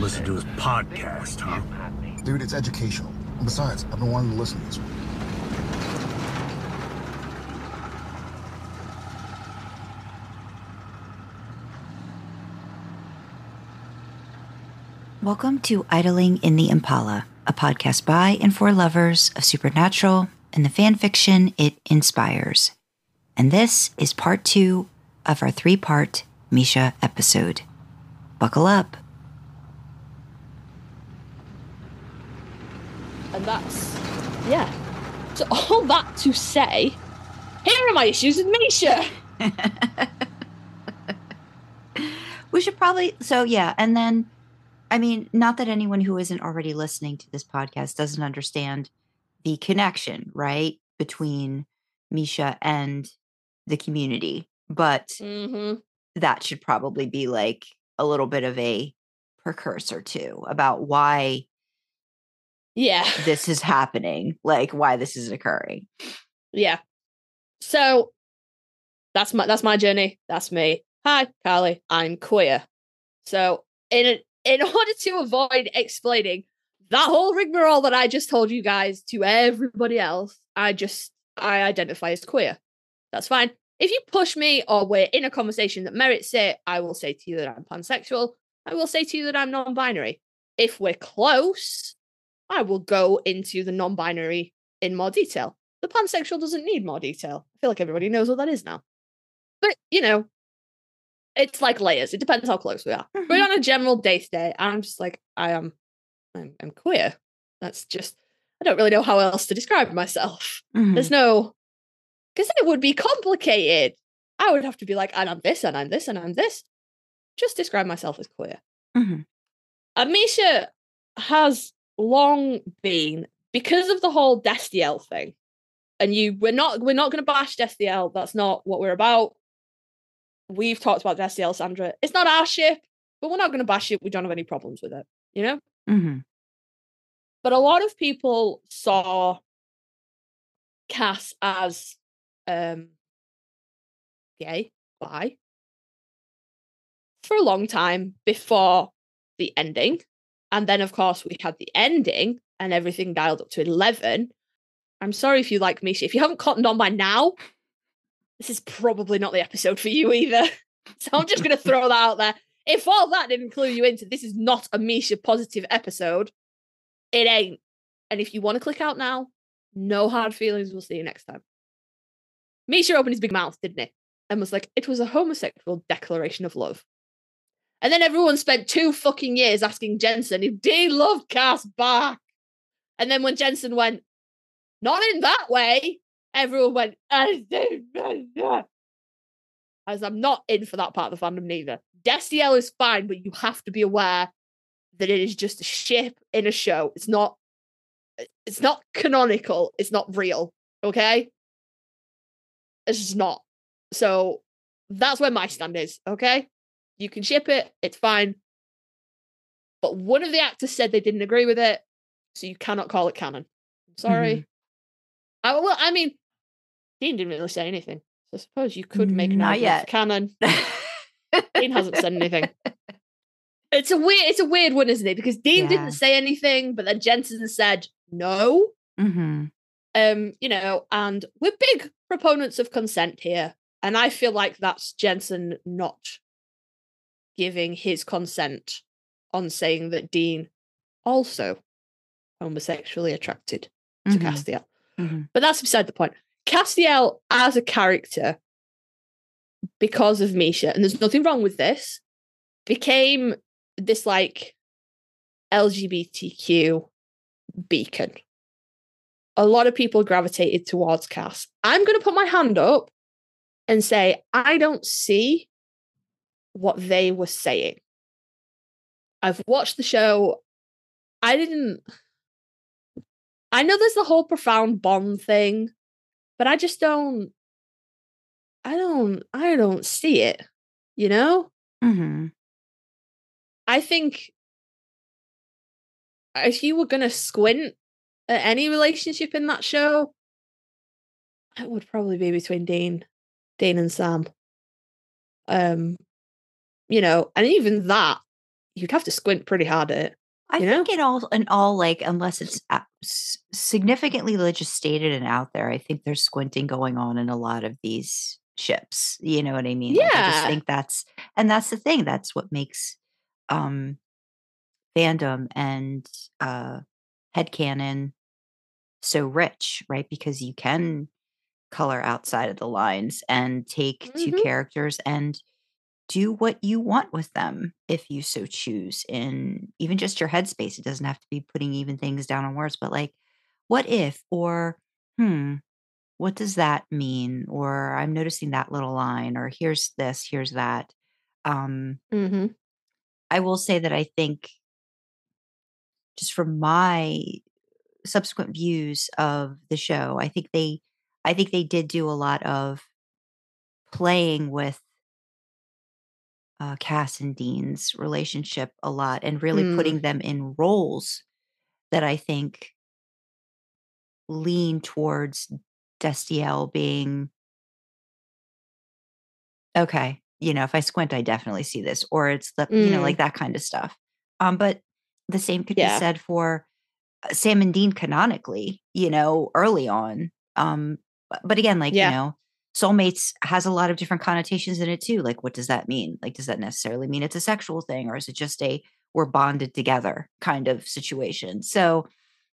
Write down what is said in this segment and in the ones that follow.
Had a little listen to his podcast, huh? Dude, it's educational. And besides, I've been wanting to listen to this one. Welcome to Idling in the Impala, a podcast by and for lovers of supernatural and the fan fiction it inspires. And this is part two of our three part Misha episode. Buckle up. And that's, yeah. So, all that to say, here are my issues with Misha. We should probably, so yeah. And then, I mean, not that anyone who isn't already listening to this podcast doesn't understand the connection, right? Between Misha and the community, but Mm-hmm. that should probably be like a little bit of a precursor to about why Yeah. this is happening, like why this is occurring. Yeah. So that's my that's my journey. That's me. Hi, Karlee. I'm queer. So in in order to avoid explaining that whole rigmarole that I just told you guys to everybody else, I just I identify as queer. That's fine. If you push me or we're in a conversation that merits it, I will say to you that I'm pansexual. I will say to you that I'm non-binary. If we're close, I will go into the non-binary in more detail. The pansexual doesn't need more detail. I feel like everybody knows what that is now. But you know, it's like layers. It depends how close we are. But Mhm. on a general day to day, I'm just like I am, I'm, I'm queer. That's just I don't really know how else to describe myself. Mhm. There's no, because it would be complicated. I would have to be like, and I'm this, and I'm this, and I'm this. Just describe myself as queer. Mhm. Amisha has long been because of the whole Destiel thing. And you we're not we're not gonna bash Destiel. That's not what we're about. We've talked about Destiel, Sandra. It's not our ship, but we're not gonna bash it. We don't have any problems with it, you know? Mhm. But a lot of people saw Cass as um gay, bi for a long time before the ending. And then of course we had the ending and everything dialed up to 11. I'm sorry if you like Misha. If you haven't cottoned on by now, this is probably not the episode for you either. So I'm just going to throw that out there. If all that didn't clue you into this is not a Misha positive episode, it ain't. And if you want to click out now, no hard feelings. We'll see you next time. Misha opened his big mouth, didn't he? And was like, it was a homosexual declaration of love. And then everyone spent two fucking years asking Jensen if Dean loved Cass back. And then when Jensen went, not in that way, everyone went, as I'm not in for that part of the fandom neither. Destiel is fine, but you have to be aware that it is just a ship in a show. It's not it's not canonical. It's not real. Okay? It's just not. So that's where my stand is, okay? You can ship it, it's fine. But one of the actors said they didn't agree with it, so you cannot call it canon. I'm sorry. I, well, I mean, Dean didn't really say anything. So I suppose you could make an Not argument yet. canon. Dean hasn't said anything. It's a weird, it's a weird one, isn't it? Because Dean Yeah. didn't say anything, but then Jensen said no. Mhm. Um, you know, and we're big proponents of consent here, and I feel like that's Jensen not giving his consent on saying that Dean also homosexually attracted to Mhm. Castiel. Mhm. But that's beside the point. Castiel as a character, because of Misha, and there's nothing wrong with this, became this like LGBTQ beacon. A lot of people gravitated towards Cass. I'm going to put my hand up and say, I don't see what they were saying. I've watched the show. I didn't. I know there's the whole profound bond thing, but I just don't. I don't. I don't see it. You know. Mhm. I think if you were going to squint at any relationship in that show, it would probably be between Dean, Dean and Sam. Um, you know, and even that, you'd have to squint pretty hard at it. I you know? think in all in all like unless it's significantly legislated and out there, I think there's squinting going on in a lot of these ships. You know what I mean? Like, I just think that's and that's the thing. That's what makes um fandom and uh headcanon so rich, right? Because you can color outside of the lines and take 2 Mhm. characters and do what you want with them if you so choose in even just your headspace. It doesn't have to be putting even things down on words, but like, what if, or hmm, what does that mean? Or I'm noticing that little line, or here's this, here's that. Um, Mm-hmm. I will say that I think just from my subsequent views of the show, I think they I think they did do a lot of playing with uh, Cass and Dean's relationship a lot and really Mm. putting them in roles that I think lean towards Destiel being okay. You know, if I squint, I definitely see this, or it's the you know Mm. like that kind of stuff. Um, but the same could Yeah. be said for uh, Sam and Dean canonically. You know, early on. Um, but, but again, like Yeah. you know, soulmates has a lot of different connotations in it too. Like, what does that mean? Like, does that necessarily mean it's a sexual thing, or is it just a we're bonded together kind of situation? So,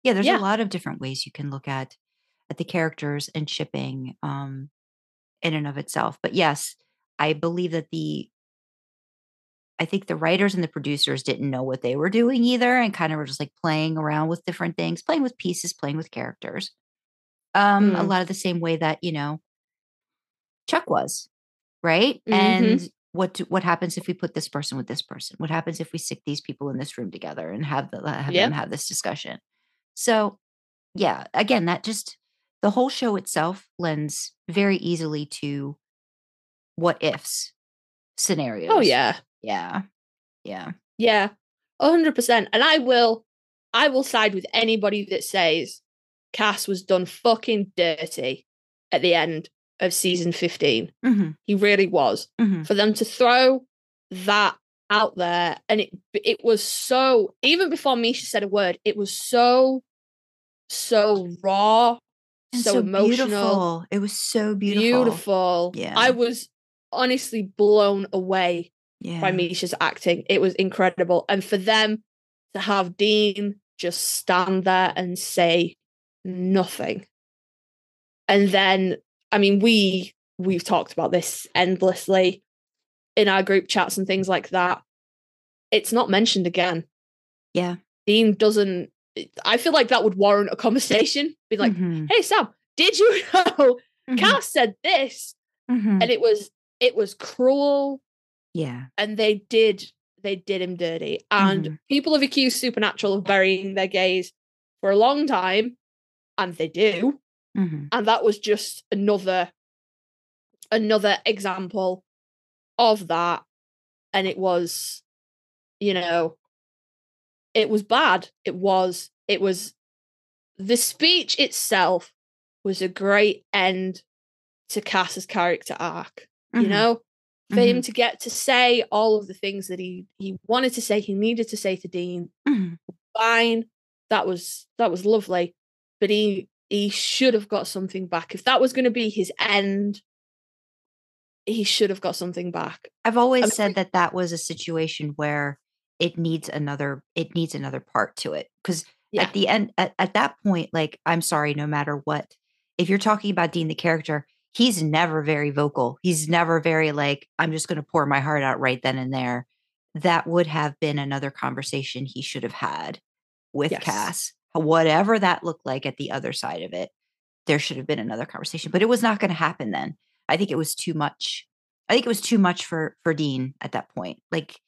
yeah, there's Yeah. a lot of different ways you can look at at the characters and shipping um, in and of itself. But yes, I believe that the I think the writers and the producers didn't know what they were doing either, and kind of were just like playing around with different things, playing with pieces, playing with characters. Um, a Mm. lot of the same way that you know Chuck was, right? Mhm. And what do, what happens if we put this person with this person? What happens if we stick these people in this room together and have the, have Yeah. them have this discussion? So, yeah, again, that just the whole show itself lends very easily to what ifs scenarios. Oh yeah. yeah, yeah. Yeah, a hundred percent. And I will, I will side with anybody that says Cass was done fucking dirty at the end of season fifteen. hmm He really was. hmm For them to throw that out there, and it it was so. Even before Misha said a word, it was so, so raw, And so, so, emotional, beautiful. It was so beautiful. beautiful. Yeah. I was honestly blown away Yeah. by Misha's acting. It was incredible. And for them to have Dean just stand there and say nothing. And then, I mean, we we've talked about this endlessly in our group chats and things like that. It's not mentioned again. Yeah. Dean doesn't I feel like that would warrant a conversation. Be like, Mhm, hey Sam, did you know Cass said this? mhm. And it was it was cruel yeah. and they did they did him dirty and Mhm. people have accused supernatural of burying their gays for a long time and they do mhm. and that was just another another example of that. And it was you know it was bad. It was it was the speech itself was a great end to Cass's character arc you Mhm, know? For him mhm, to get to say all of the things that he he wanted to say he needed to say to dean mhm. fine that was that was lovely. But he he should have got something back. If that was going to be his end he should have got something back. I've always I'm said that that was a situation where it needs another it needs another part to it. Because yeah. at the end at, at that point like i'm sorry no matter what. If you're talking about dean the character he's never very vocal. He's never very like i'm just going to pour my heart out right then and there. That would have been another conversation he should have had with Yes. cass whatever that looked like at the other side of it there should have been another conversation but it was not going to happen then i think it was too much i think it was too much for for dean at that point like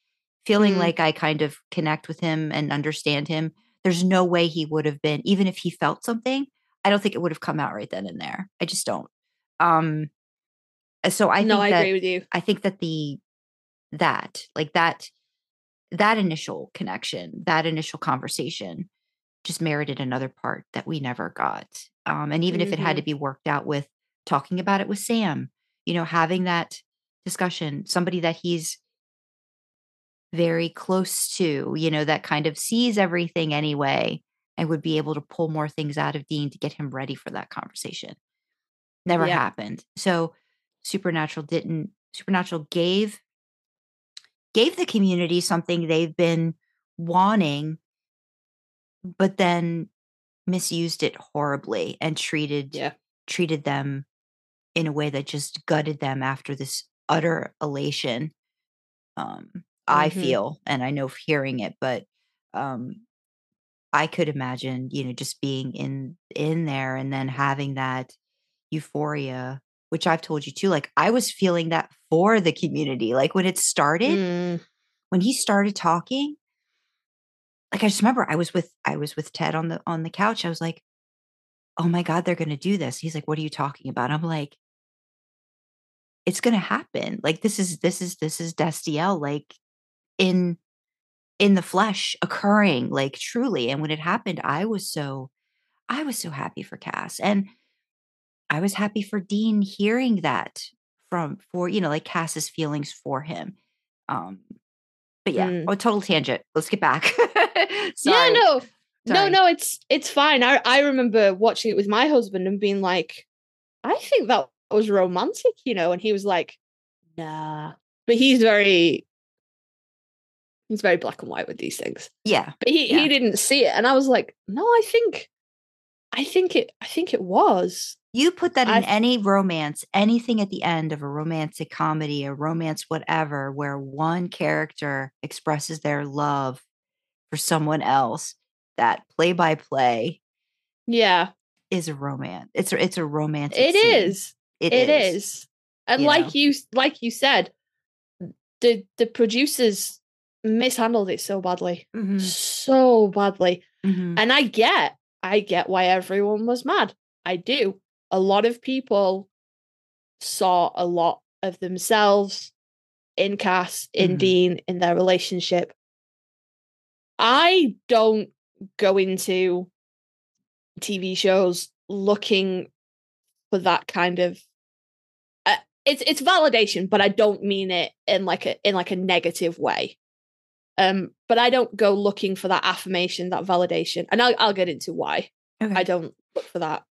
feeling Mm. like i kind of connect with him and understand him there's no way he would have been even if he felt something i don't think it would have come out right then and there i just don't um uh, so i no think i that agree with you i think that the that like that that initial connection that initial conversation just merited another part that we never got um and even if it had to be worked out with talking about it with sam you know having that discussion somebody that he's very close to, you know, that kind of sees everything anyway and would be able to pull more things out of Dean to get him ready for that conversation. Never Yeah. happened. So Supernatural didn't Supernatural gave gave the community something they've been wanting but then misused it horribly and treated Yeah. treated them in a way that just gutted them after this utter elation um i Mhm. feel and i know hearing it but um i could imagine you know just being in in there and then having that euphoria which i've told you too like i was feeling that for the community like when it started Mm, when he started talking like i just remember i was with i was with ted on the on the couch i was like oh my god they're gonna do this. He's like what are you talking about? I'm like it's gonna happen. Like this is this is this is destiel like in in the flesh occurring like truly. And when it happened i was so i was so happy for cass and i was happy for dean hearing that from for you know like cass's feelings for him um but yeah Mm. oh total tangent let's get back yeah, Sorry. no, no, no. It's it's fine. I I remember watching it with my husband and being like, I think that was romantic, you know, and he was like, Nah, but he's very he's very black and white with these things. yeah But he Yeah. he didn't see it, and I was like, No, I think, I think it, I think it was. You put that in I- any romance, anything at the end of a romantic comedy, a romance, whatever, where one character expresses their love for someone else, that play by play Yeah, is a romance. It's a, it's a romantic. it scene. is. It it is. is. And you like know? you like you said, the the producers mishandled it so badly. Mhm, So badly. mhm. And I get, I get why everyone was mad. I do. A lot of people saw a lot of themselves in Cass, in Mhm. Dean, in their relationship. I don't go into TV shows looking for that kind of uh, it's it's validation, but I don't mean it in like a in like a negative way. Um, but I don't go looking for that affirmation, that validation, and I'll I'll get into why Okay. I don't look for that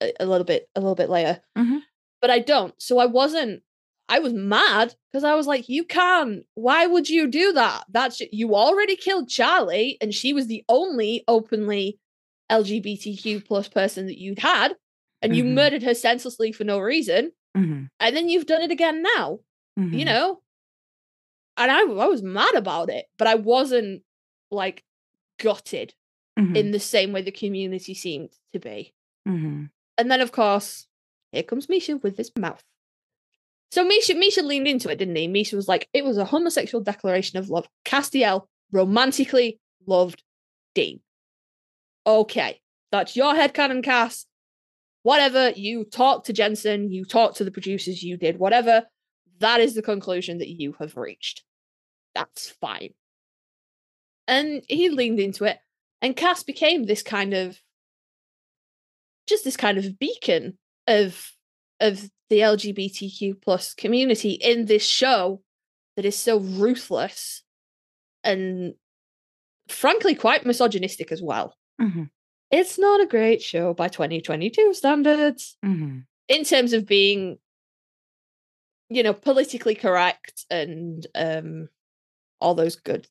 a, a little bit a little bit later. Mhm. But I don't. So I wasn't. I was mad because I was like, "You can't. Why would you do that? That's you already killed Charlie, and she was the only openly LGBTQ plus person that you'd had, and you Mhm. murdered her senselessly for no reason, Mhm, and then you've done it again now." you mhm. know and I, I was mad about it but i wasn't like gutted Mhm, in the same way the community seemed to be mhm. And then of course here comes misha with his mouth. So misha misha leaned into it didn't he? Misha was like it was a homosexual declaration of love. Castiel romantically loved dean. Okay that's your head headcanon Cass whatever you talked to jensen you talked to the producers you did whatever. That is the conclusion that you have reached. That's fine. And he leaned into it and cass became this kind of just this kind of beacon of of the lgbtq plus community in this show that is so ruthless and frankly quite misogynistic as well. Mhm, it's not a great show by 2022 standards mhm. in terms of being you know politically correct and um all those good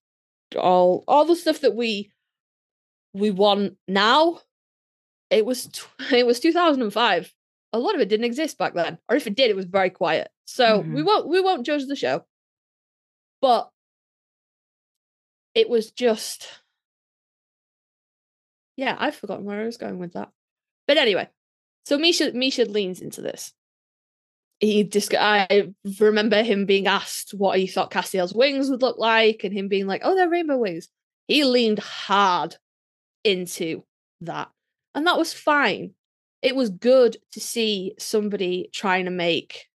all all the stuff that we we want now it was tw- it was 2005 a lot of it didn't exist back then or if it did it was very quiet. So we Mhm. won't we won't judge the show. But it was just yeah i've forgotten where i was going with that. But anyway so misha misha leans into this. He just I remember him being asked what he thought Castiel's wings would look like, and him being like, "Oh, they're rainbow wings." He leaned hard into that, and that was fine. It was good to see somebody trying to make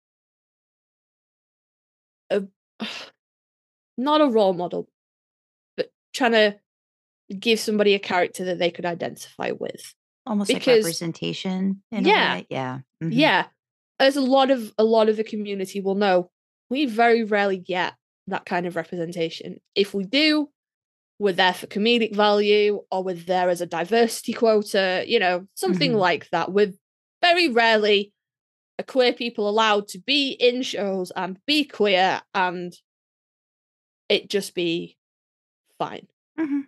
a not a role model, but trying to give somebody a character that they could identify with. Almost like Because- representation in Yeah. Yeah. mhm, Yeah, as a lot of a lot of the community will know, we very rarely get that kind of representation. If we do, we're there for comedic value or we're there as a diversity quota, you know, something Mhm. like that. We're very rarely are queer people allowed to be in shows and be queer and it just be fine, Mhm.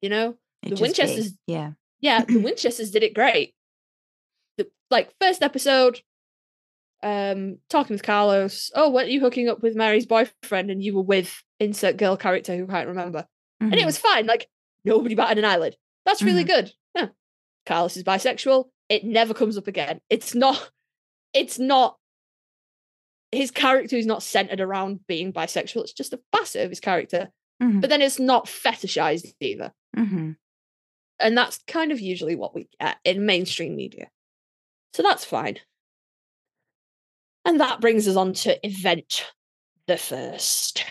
you know? It The just be. Winchesters- Yeah. Yeah, the Winchesters did it great. The like first episode, um, talking with Carlos. Oh, weren't you hooking up with Mary's boyfriend and you were with insert girl character who can't remember? And it Mhm. was fine. Like nobody batted an eyelid. That's really good. Yeah. Carlos is bisexual. It never comes up again. It's not. It's not. His character is not centered around being bisexual. It's just a facet of his character. Mhm. But then it's not fetishized either. Mhm. And that's kind of usually what we get in mainstream media. So that's fine. And that brings us on to event the first,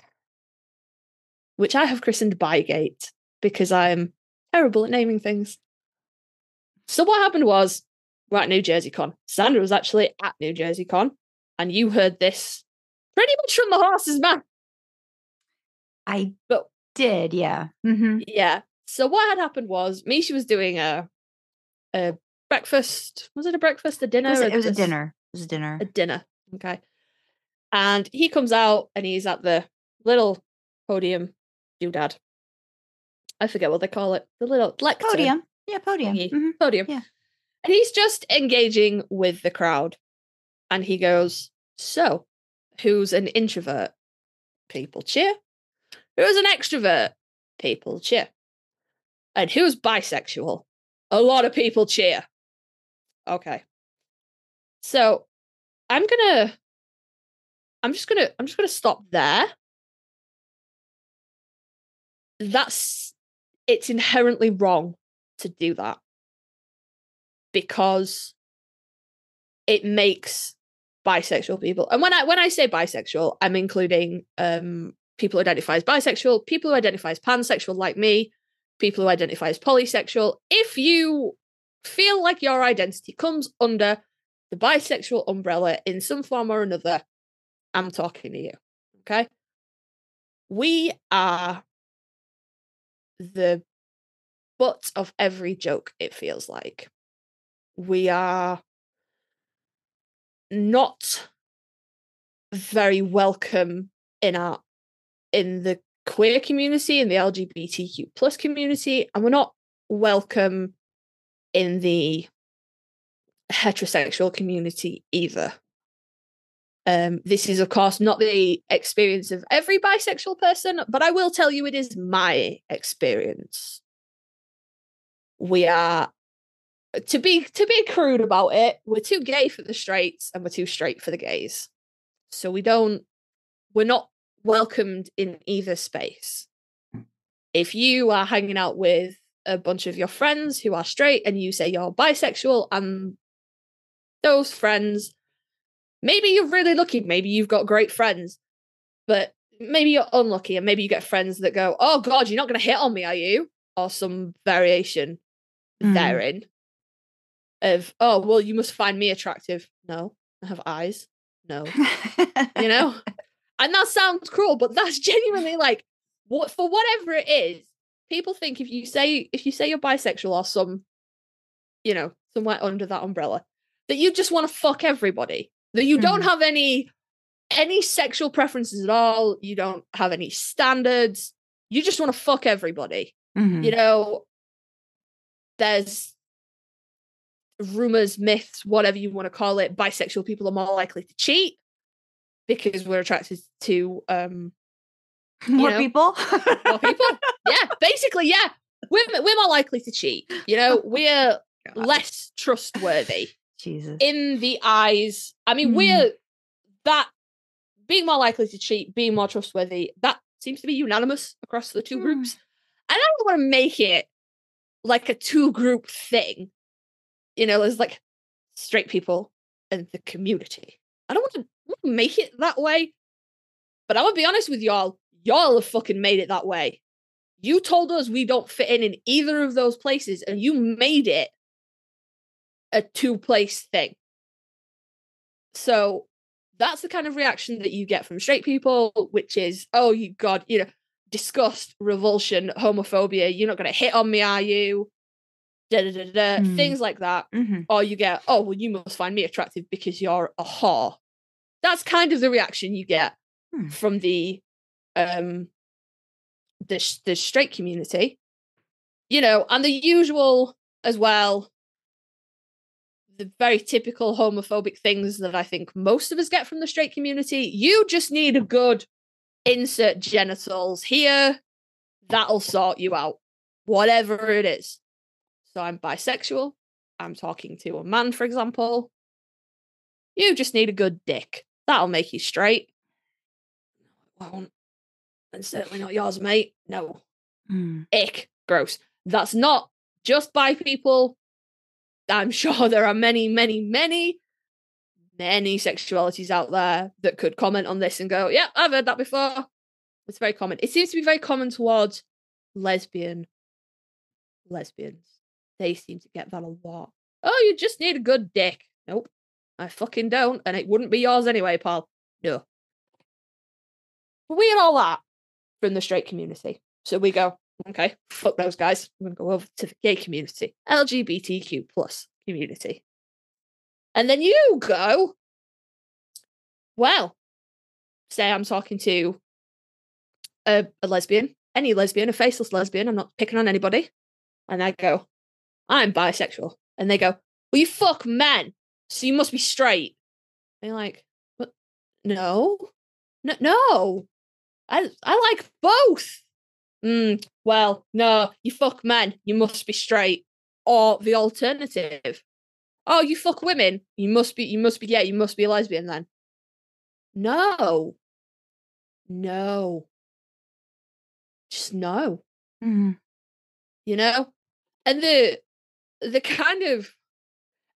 which I have christened BiGate because I'm terrible at naming things. So what happened was we're at New Jersey Con. Sandra was actually at New Jersey Con, and you heard this pretty much from the horse's mouth. I But- did, yeah. hmm Yeah. So what had happened was Misha was doing a a breakfast. Was it a breakfast? A It dinner? was, or it was a dinner. It was a dinner. A dinner. Okay. And he comes out and he's at the little podium doodad. I forget what they call it. The little lectern Podium. Yeah, podium. Mhm. Podium. Yeah. And he's just engaging with the crowd. And he goes, So, who's an introvert? People cheer. Who's an extrovert? People cheer. And who's bisexual? A lot of people cheer. Okay. So, I'm gonna I'm just gonna I'm just gonna stop there. That's it's inherently wrong to do that. Because it makes bisexual people and when i when i say bisexual i'm including um people who identify as bisexual people who identify as pansexual like me people who identify as polysexual. If you feel like your identity comes under the bisexual umbrella in some form or another i'm talking to you okay? We are the butt of every joke it feels like. We are not very welcome in our in the queer community in the lgbtq plus community and we're not welcome in the heterosexual community either um, this is of course not the experience of every bisexual person but i will tell you it is my experience. We are to be to be crude about it we're too gay for the straights and we're too straight for the gays. So we don't we're not welcomed in either space. If you are hanging out with a bunch of your friends who are straight and you say you're bisexual and those friends maybe you're really lucky maybe you've got great friends but maybe you're unlucky and maybe you get friends that go oh god you're not going to hit on me are you? or some variation Mhm. therein of oh well you must find me attractive. No i have eyes. No. You know? And that sounds cruel but that's genuinely like what for whatever it is people think if you say if you say you're bisexual or some you know somewhere under that umbrella that you just want to fuck everybody that you don't Mhm. have any any sexual preferences at all you don't have any standards you just want to fuck everybody Mhm. you know there's rumors myths whatever you want to call it bisexual people are more likely to cheat because we're attracted to um More know, people. more people yeah basically yeah we're, we're more likely to cheat you know we're God. less trustworthy Jesus. in the eyes i mean Mhm. we're that being more likely to cheat being more trustworthy that seems to be unanimous across the two Hmm. groups and i don't want to make it like a two group thing you know there's like straight people and the community i don't want to, make it that way but i would be honest with y'all y'all have fucking made it that way you told us we don't fit in in either of those places and you made it a two place thing so That's the kind of reaction that you get from straight people, which is, oh, you God, you know, disgust, revulsion, homophobia. You're not going to hit on me, are you? Da, da, da, da, Mm. Things like that. Mhm. Or you get, oh, well, you must find me attractive because you're a whore. That's kind of the reaction you get Hmm. from the um the the straight community. You know, and the usual as well the very typical homophobic things that I think most of us get from the straight community. You just need a good insert genitals here. That'll sort you out, whatever it is. So I'm bisexual. I'm talking to a man, for example. You just need a good dick. That'll make you straight. No, it won't. And certainly not yours, mate. No. Mm. Ick. Gross. That's not just by people. I'm sure there are many, many, many, many sexualities out there that could comment on this and go, yeah, I've heard that before. It's very common. It seems to be very common towards lesbian lesbians. They seem to get that a lot. Oh, you just need a good dick. Nope. I fucking don't, and it wouldn't be yours anyway, pal. No. But we get all that from the straight community. So we go, okay, fuck those guys. I'm gonna go over to the gay community, LGBTQ plus community. And then you go, well, say I'm talking to a, a lesbian, any lesbian, a faceless lesbian, I'm not picking on anybody. And I go, I'm bisexual. And they go, Well, you fuck men, so you must be straight. You're like? No. No, no. I I like both. Mm, well, no, you fuck men, you must be straight. Or the alternative. Oh, you fuck women, you must be you must be yeah, you must be a lesbian then. No. No. Just no Mm. you know and the the kind of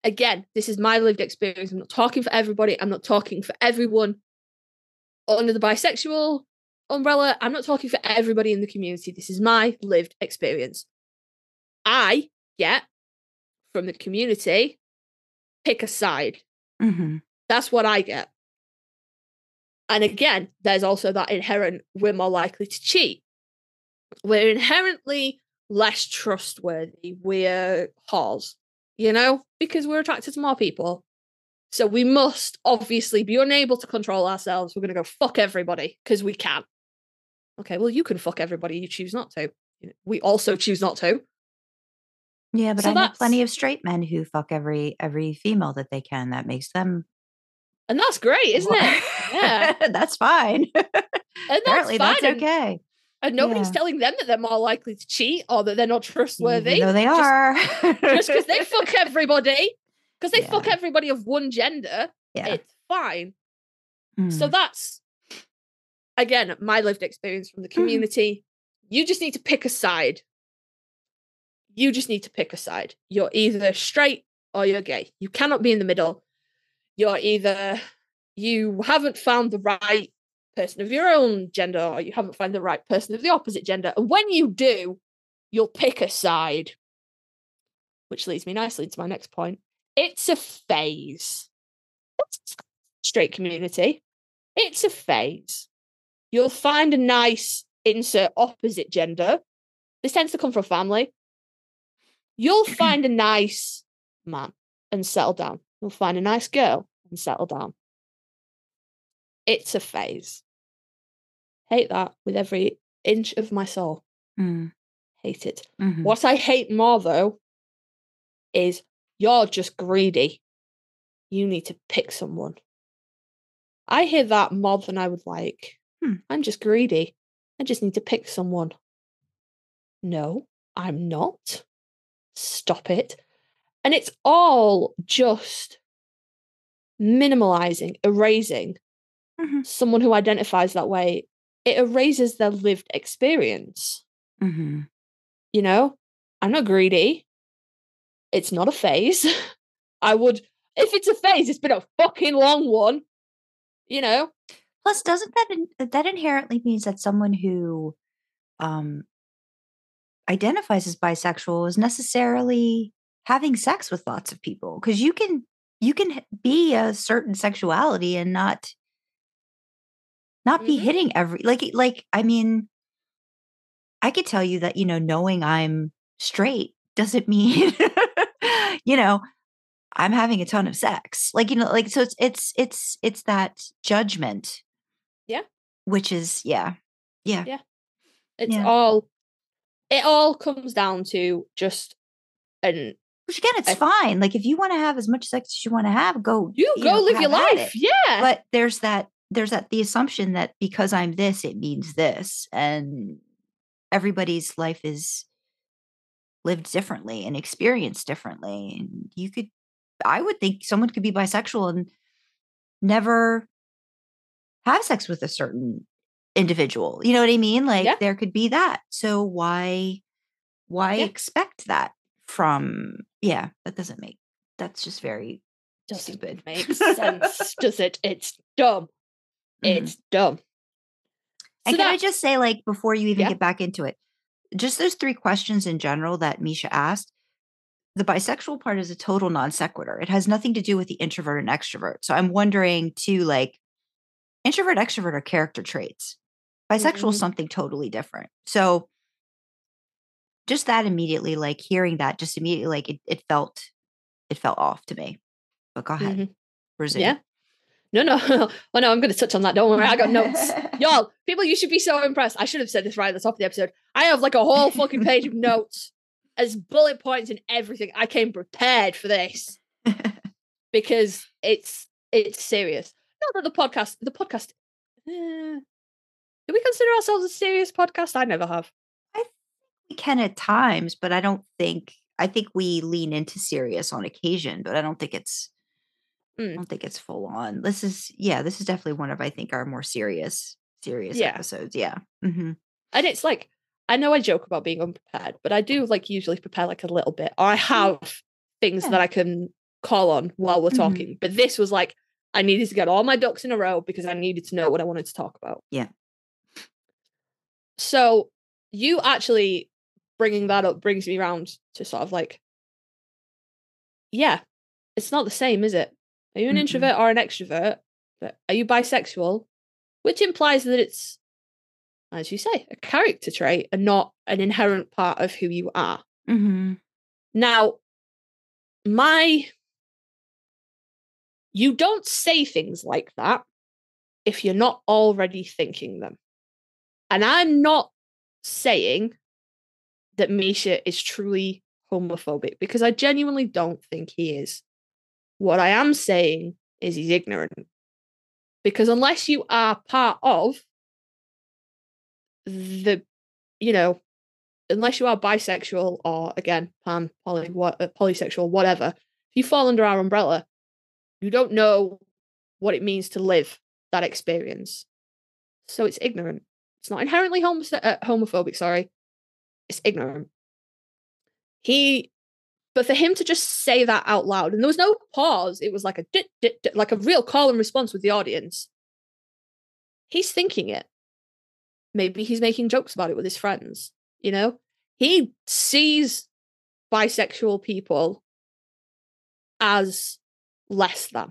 again this is my lived experience i'm not talking for everybody i'm not talking for everyone under the bisexual umbrella i'm not talking for everybody in the community this is my lived experience i get from the community pick a side hmm that's what I get. And again, there's also that inherent we're more likely to cheat. We're inherently less trustworthy. We're whores, you know, because we're attracted to more people. So we must obviously be unable to control ourselves. We're going to go fuck everybody because we can. Okay, well, you can fuck everybody. You choose not to. We also choose not to. Yeah, but So I know plenty of straight men who fuck every every female that they can. That makes them And that's great, isn't it? Yeah. that's fine. And that's Apparently, fine. that's okay. And nobody's Yeah. telling them that they're more likely to cheat or that they're not trustworthy. Though they are. just because they fuck everybody, because they fuck everybody of one gender, yeah. it's fine. So Mm. that's again my lived experience from the Mm-hmm. community. You just need to pick a side. You just need to pick a side. You're either straight or you're gay. You cannot be in the middle. You're either you haven't found the right person of your own gender or you haven't found the right person of the opposite gender. And when you do, you'll pick a side. Which leads me nicely to my next point. It's a phase. Straight community. It's a phase. You'll find a nice insert opposite gender. This tends to come from family. You'll find a nice man and settle down. You'll find a nice girl and settle down. It's a phase. Hate that with every inch of my soul. Mm, Hate it. mhm. What I hate more though is you're just greedy. You need to pick someone. I hear that more than I would like. Hmm. I'm just greedy. I just need to pick someone. No, I'm not. Stop it. And it's all just minimalizing, erasing Mhm. someone who identifies that way. It erases their lived experience Mhm. you know i'm not greedy it's not a phase i would if it's a phase it's been a fucking long one you know Plus, doesn't that in, that inherently means that someone who um, identifies as bisexual is necessarily having sex with lots of people? Because you can you can be a certain sexuality and not not be Mhm. hitting every like like I mean I could tell you that you know knowing I'm straight doesn't mean you know I'm having a ton of sex. Like you know like so it's it's it's it's that judgment. Which is yeah. Yeah. Yeah. It's Yeah. all it all comes down to just an Which again it's I- fine. Like if you want to have as much sex as you want to have go you go know, live your life. Yeah. but there's that there's that the assumption that because i'm this it means this and everybody's life is lived differently and experienced differently and you could i would think someone could be bisexual and never have sex with a certain individual you know what i mean like Yeah. there could be that so why why Yeah. expect that from yeah that doesn't make that's just very doesn't stupid. make sense, does it? It's dumb. Mhm. It's dumb. And So can I just say, like, before you even Yeah. get back into it, just those three questions in general that Misha asked, the bisexual part is a total non sequitur. It has nothing to do with the introvert and extrovert. So I'm wondering too, like, introvert, extrovert are character traits. Bisexual is Mhm. something totally different. So just that immediately, like hearing that, just immediately, like it, it felt, it felt off to me. But go ahead, Mhm. resume. Yeah. No, no. oh no, I'm gonna touch on that. Don't worry, I got notes. Y'all, people, you should be so impressed. I should have said this right at the top of the episode. I have like a whole fucking page of notes as bullet points and everything. I came prepared for this because it's it's serious. Not that the podcast, the podcast. eh, do we consider ourselves a serious podcast? I never have. we can at times, but I don't think I think we lean into serious on occasion, but I don't think it's I Mm. don't think it's full on. This is yeah, this is definitely one of I think our more serious serious Yeah. episodes. Yeah. hmm And it's like I know I joke about being unprepared, but I do like usually prepare like a little bit, I have things Yeah. that I can call on while we're Mhm. talking. But this was like I needed to get all my ducks in a row because I needed to know what I wanted to talk about. Yeah. So you actually bringing that up brings me around to sort of like, yeah, it's not the same, is it? Are you an Mm-mm. introvert or an extrovert? But are you bisexual? Which implies that it's, as you say, a character trait and not an inherent part of who you are. hmm Now, my. You don't say things like that if you're not already thinking them. And I'm not saying that Misha is truly homophobic because I genuinely don't think he is. What I am saying is he's ignorant. Because unless you are part of the, you know, unless you are bisexual or again pan, poly, what, uh, polysexual, whatever, if you fall under our umbrella, you don't know what it means to live that experience. So it's ignorant. It's not inherently uh, homophobic. Sorry, it's ignorant. He, but for him to just say that out loud, and there was no pause. It was like a dit, dit, dit, like a real call and response with the audience. He's thinking it. Maybe he's making jokes about it with his friends. You know, he sees bisexual people as less than.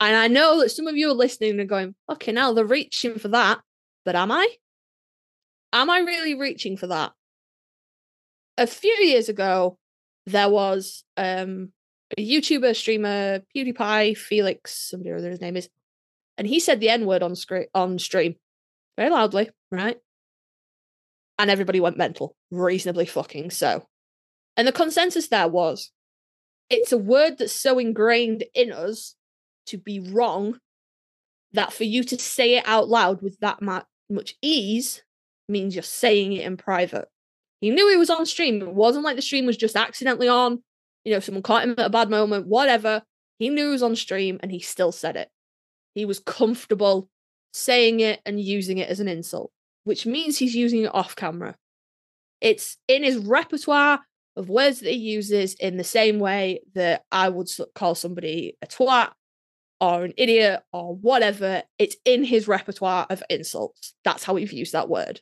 And I know that some of you are listening and going, okay, now they're reaching for that. But am I? Am I really reaching for that? A few years ago, there was um, a YouTuber, streamer, PewDiePie, Felix, somebody or other his name is, and he said the N word on screen on stream very loudly, right? And everybody went mental, reasonably fucking so. And the consensus there was it's a word that's so ingrained in us to be wrong that for you to say it out loud with that much ease means you're saying it in private. He knew he was on stream. It wasn't like the stream was just accidentally on. You know, someone caught him at a bad moment, whatever. He knew he was on stream and he still said it. He was comfortable saying it and using it as an insult, which means he's using it off camera. It's in his repertoire of words that he uses in the same way that I would call somebody a twat or an idiot or whatever. It's in his repertoire of insults. That's how we've used that word.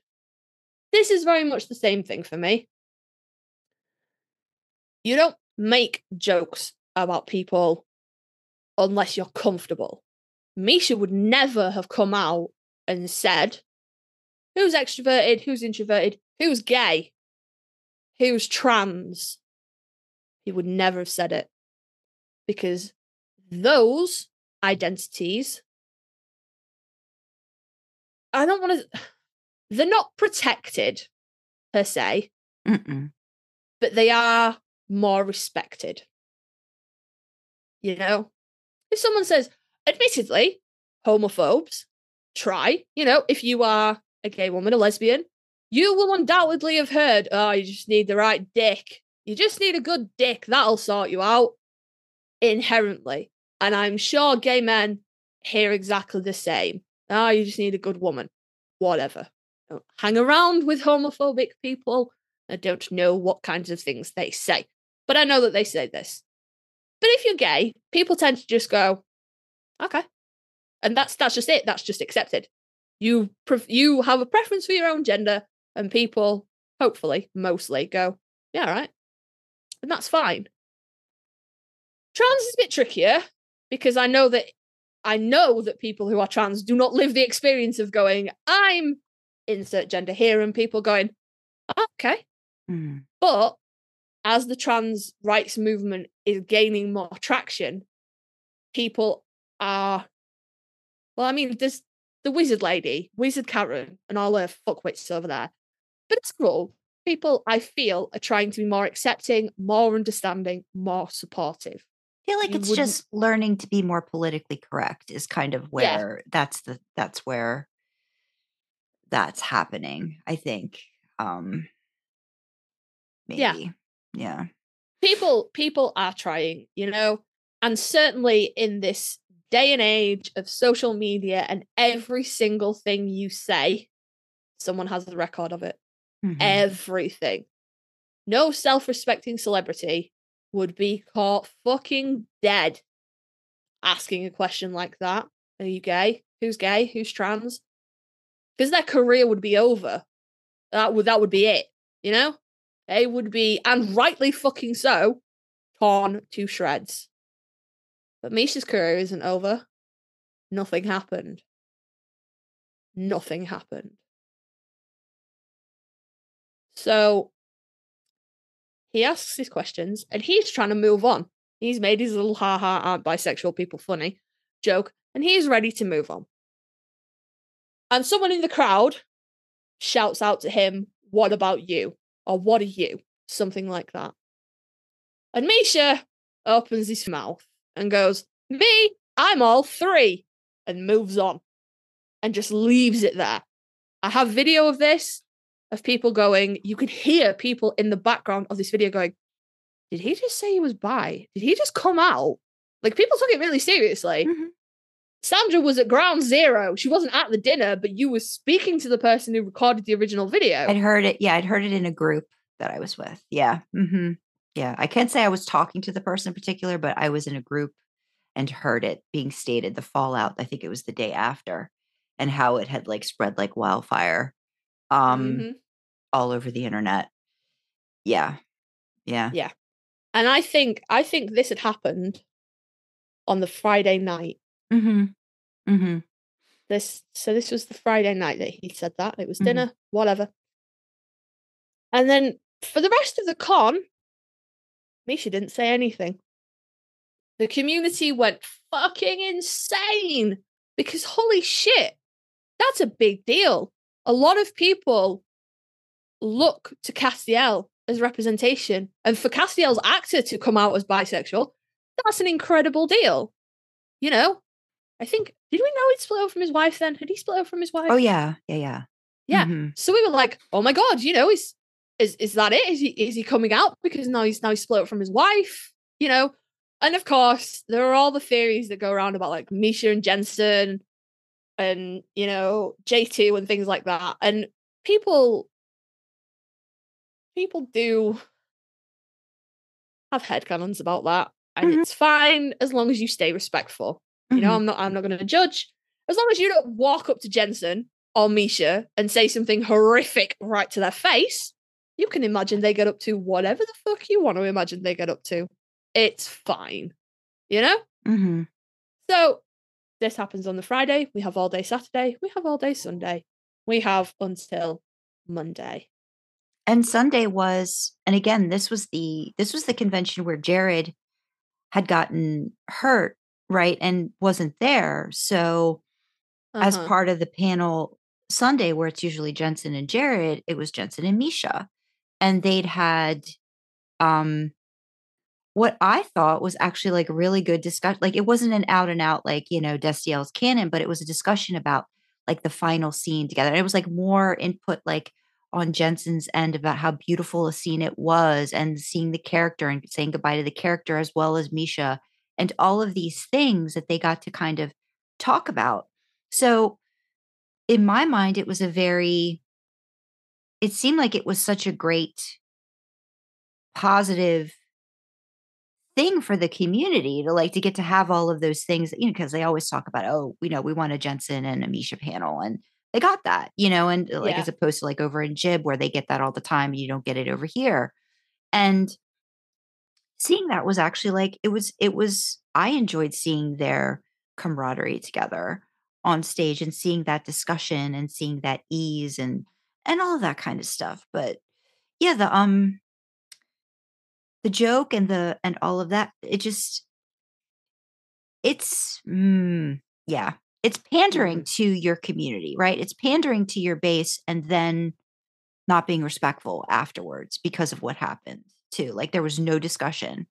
This is very much the same thing for me. You don't make jokes about people unless you're comfortable. Misha would never have come out and said, who's extroverted, who's introverted, who's gay, who's trans. He would never have said it because those identities, I don't want to, they're not protected per se, Mm-mm. but they are more respected. You know, if someone says, admittedly, homophobes try, you know, if you are a gay woman, a lesbian, you will undoubtedly have heard, oh, you just need the right dick. You just need a good dick. That'll sort you out inherently. And I'm sure gay men hear exactly the same. Oh, you just need a good woman. Whatever. Don't hang around with homophobic people. I don't know what kinds of things they say, but I know that they say this. But if you're gay, people tend to just go, okay, and that's that's just it. That's just accepted. You you have a preference for your own gender, and people, hopefully, mostly go, yeah, right, and that's fine. Trans is a bit trickier because I know that I know that people who are trans do not live the experience of going, I'm insert gender here, and people going, okay. Mm. But as the trans rights movement is gaining more traction, people are, well, I mean, there's the wizard lady, wizard Karen, and all her fuckwits over there. But it's cool. People, I feel, are trying to be more accepting, more understanding, more supportive. I feel like You it's wouldn't- just learning to be more politically correct is kind of where that's the that's where that's happening. I think. Um maybe. Yeah. Yeah. people people are trying you know and certainly in this day and age of social media and every single thing you say someone has the record of it Mhm. everything no self-respecting celebrity would be caught fucking dead asking a question like that are you gay who's gay who's trans because their career would be over that would that would be it you know they would be, and rightly fucking so, torn to shreds. But Misha's career isn't over. Nothing happened. Nothing happened. So he asks his questions and he's trying to move on. He's made his little ha ha aren't bisexual people funny joke and he's ready to move on. And someone in the crowd shouts out to him, What about you? or what are you? Something like that. And Misha opens his mouth and goes, Me, I'm all three, and moves on and just leaves it there. I have video of this of people going, you could hear people in the background of this video going, Did he just say he was bi? Did he just come out? Like people took it really seriously. Mhm. Sandra was at ground zero. She wasn't at the dinner, but you were speaking to the person who recorded the original video. I'd heard it. Yeah, I'd heard it in a group that I was with. Yeah. hmm Yeah. I can't say I was talking to the person in particular, but I was in a group and heard it being stated, the fallout. I think it was the day after, and how it had like spread like wildfire um Mhm. All over the internet. Yeah. Yeah. Yeah. And I think I think this had happened on the Friday night. Mm-hmm. Mm-hmm. This so this was the Friday night that he said that. It was Mhm. dinner, whatever. And then for the rest of the con, Misha didn't say anything. The community went fucking insane because holy shit, that's a big deal. A lot of people look to Castiel as representation, and for Castiel's actor to come out as bisexual, that's an incredible deal. You know, I think did we know he'd split up from his wife? Then had he split up from his wife? Oh yeah. Yeah. Yeah. Yeah. Mhm. So we were like, oh my god, you know, is is is that it? Is he is he coming out because now he's now he's split up from his wife? You know, and of course there are all the theories that go around about like Misha and Jensen, and you know J two and things like that. And people, people do have headcanons about that, and Mhm. it's fine as long as you stay respectful. You know, Mhm. I'm not I'm not going to judge as long as you don't walk up to Jensen or Misha and say something horrific right to their face. You can imagine they get up to whatever the fuck you want to imagine they get up to. It's fine. You know? Mhm. So this happens on the Friday. We have all day Saturday. We have all day Sunday. We have until Monday. And Sunday was, and again, this was the this was the convention where Jared had gotten hurt, right, and wasn't there. So as Uh-huh. part of the panel Sunday, where it's usually Jensen and Jared, it was Jensen and Misha. And they'd had um what I thought was actually like really good discussion. Like it wasn't an out and out like, you know, Destiel's canon, but it was a discussion about like the final scene together. And it was like more input like on Jensen's end about how beautiful a scene it was and seeing the character and saying goodbye to the character as well as Misha and all of these things that they got to kind of talk about. So in my mind, it was a very, it seemed like it was such a great positive thing for the community to like to get to have all of those things, you know, because they always talk about, oh, you know, we want a Jensen and a Misha panel. And they got that, you know, and uh, like Yeah. as opposed to like over in JIB where they get that all the time you don't get it over here. And seeing that was actually like it was it was I enjoyed seeing their camaraderie together on stage and seeing that discussion and seeing that ease and and all of that kind of stuff. But yeah, the um the joke and the and all of that, it just it's mm, yeah, it's pandering to your community, right? It's pandering to your base and then not being respectful afterwards because of what happened too. Like there was no discussion,